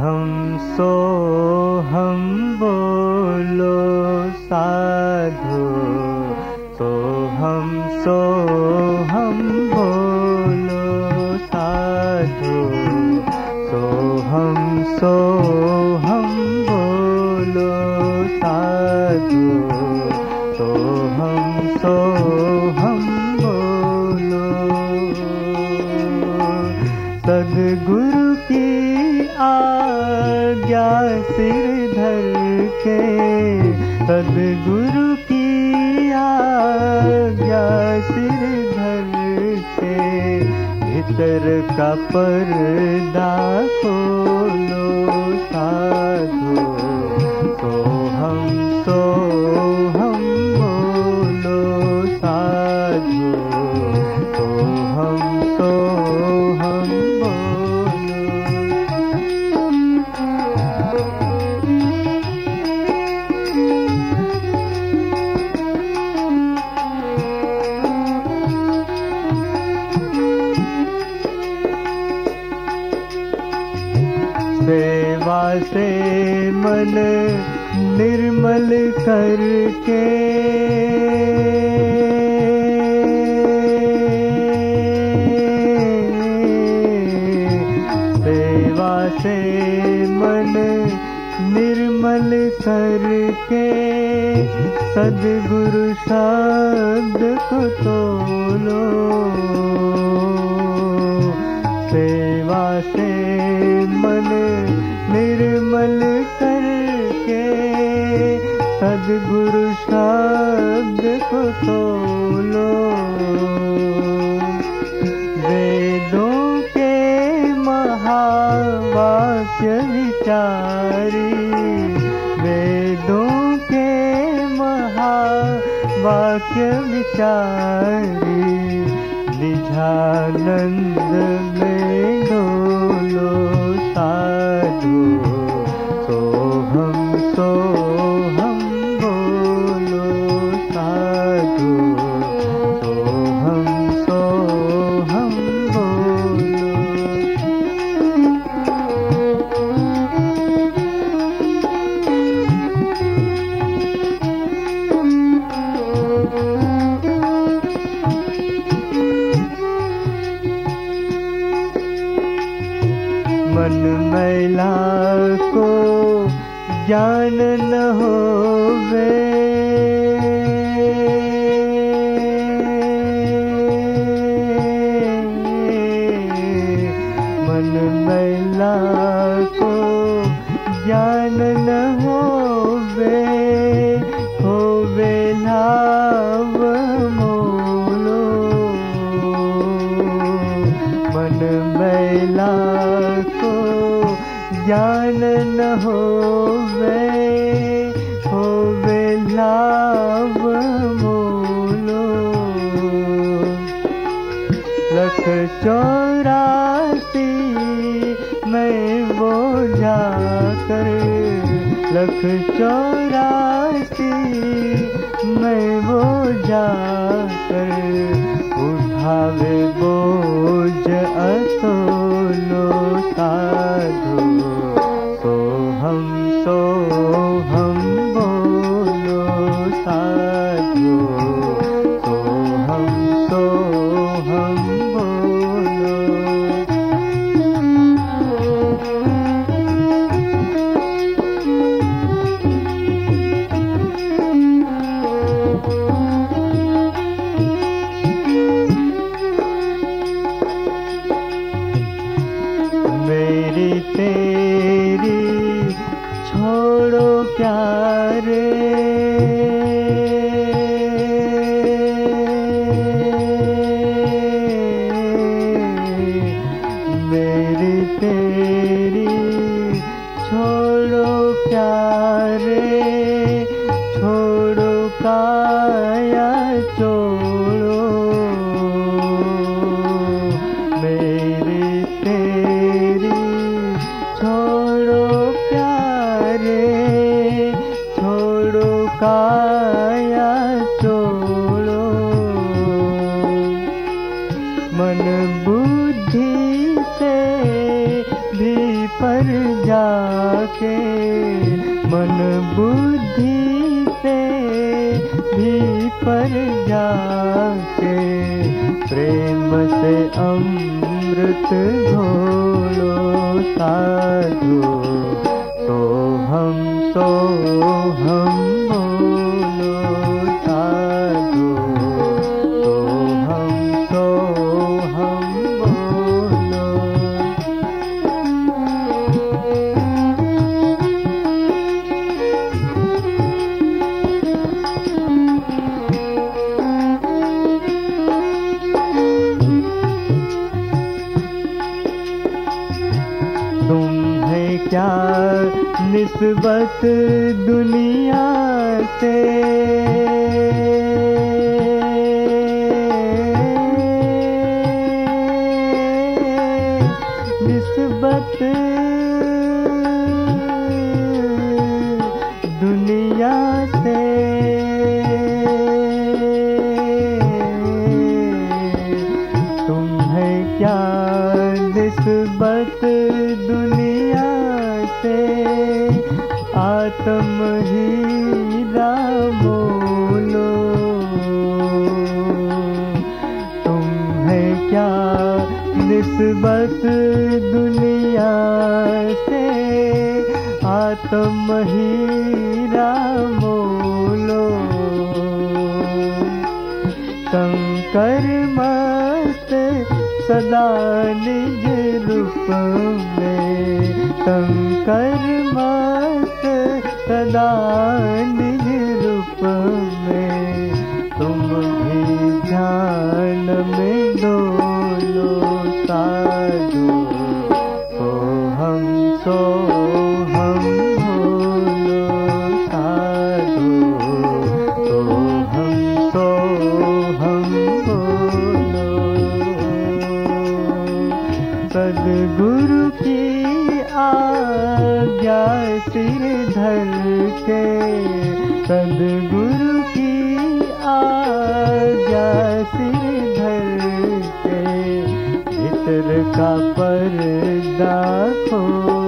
हम सो हम बोलो साधु। तो हम सो हम बोलो साधु। तो हम सो हम बोलो साधु। सो हम बोलो। सदगुरु की आज्ञा सिर धर के। सदगुरु की आज्ञा सिर धर के। भीतर का पर्दा खोलो सेवा से मन निर्मल करके। सेवा से मन निर्मल करके, सदगुरु शब्द को तोलो। सेवा से मन निर्मल करके सदगुरु शब्द को तोलो। वेदों के महावाक्य विचारी, वेदों के महावाक्य विचारी, निजानंद में डोलो। मन मैला को ज्ञान न होवे। मन मैला को ज्ञान ज्ञान न होवे होवे लाभ मोलो। लख चौरासी मैं वो जाकर लख चौरासी मैं वो जाकर उठावे बोझ असोलो साधु सो हम सो तेरी छोड़ो प्यारे। मेरी तेरी छोड़ो प्यारे छोड़ो प्यारे, छोड़ो काया, छोड़ो। मन बुद्धि से भी पर जाके, मन बुद्धि से भी पर जाके, प्रेम से अमृत घोलो साधु तुम्हें क्या निस्बत दुनिया से? से आत्म ही रामोलो तुम्हें क्या निस्बत दुनिया से आत्म ही रामोलो शंकर मस्त सदा निज रूप में शंकर मस्त सदा में। तुम भी ध्यान में डोलो साधु तो हम सो आज्ञा सिर धर के सदगुरु की आज्ञा सिर धर के का पर्दा खो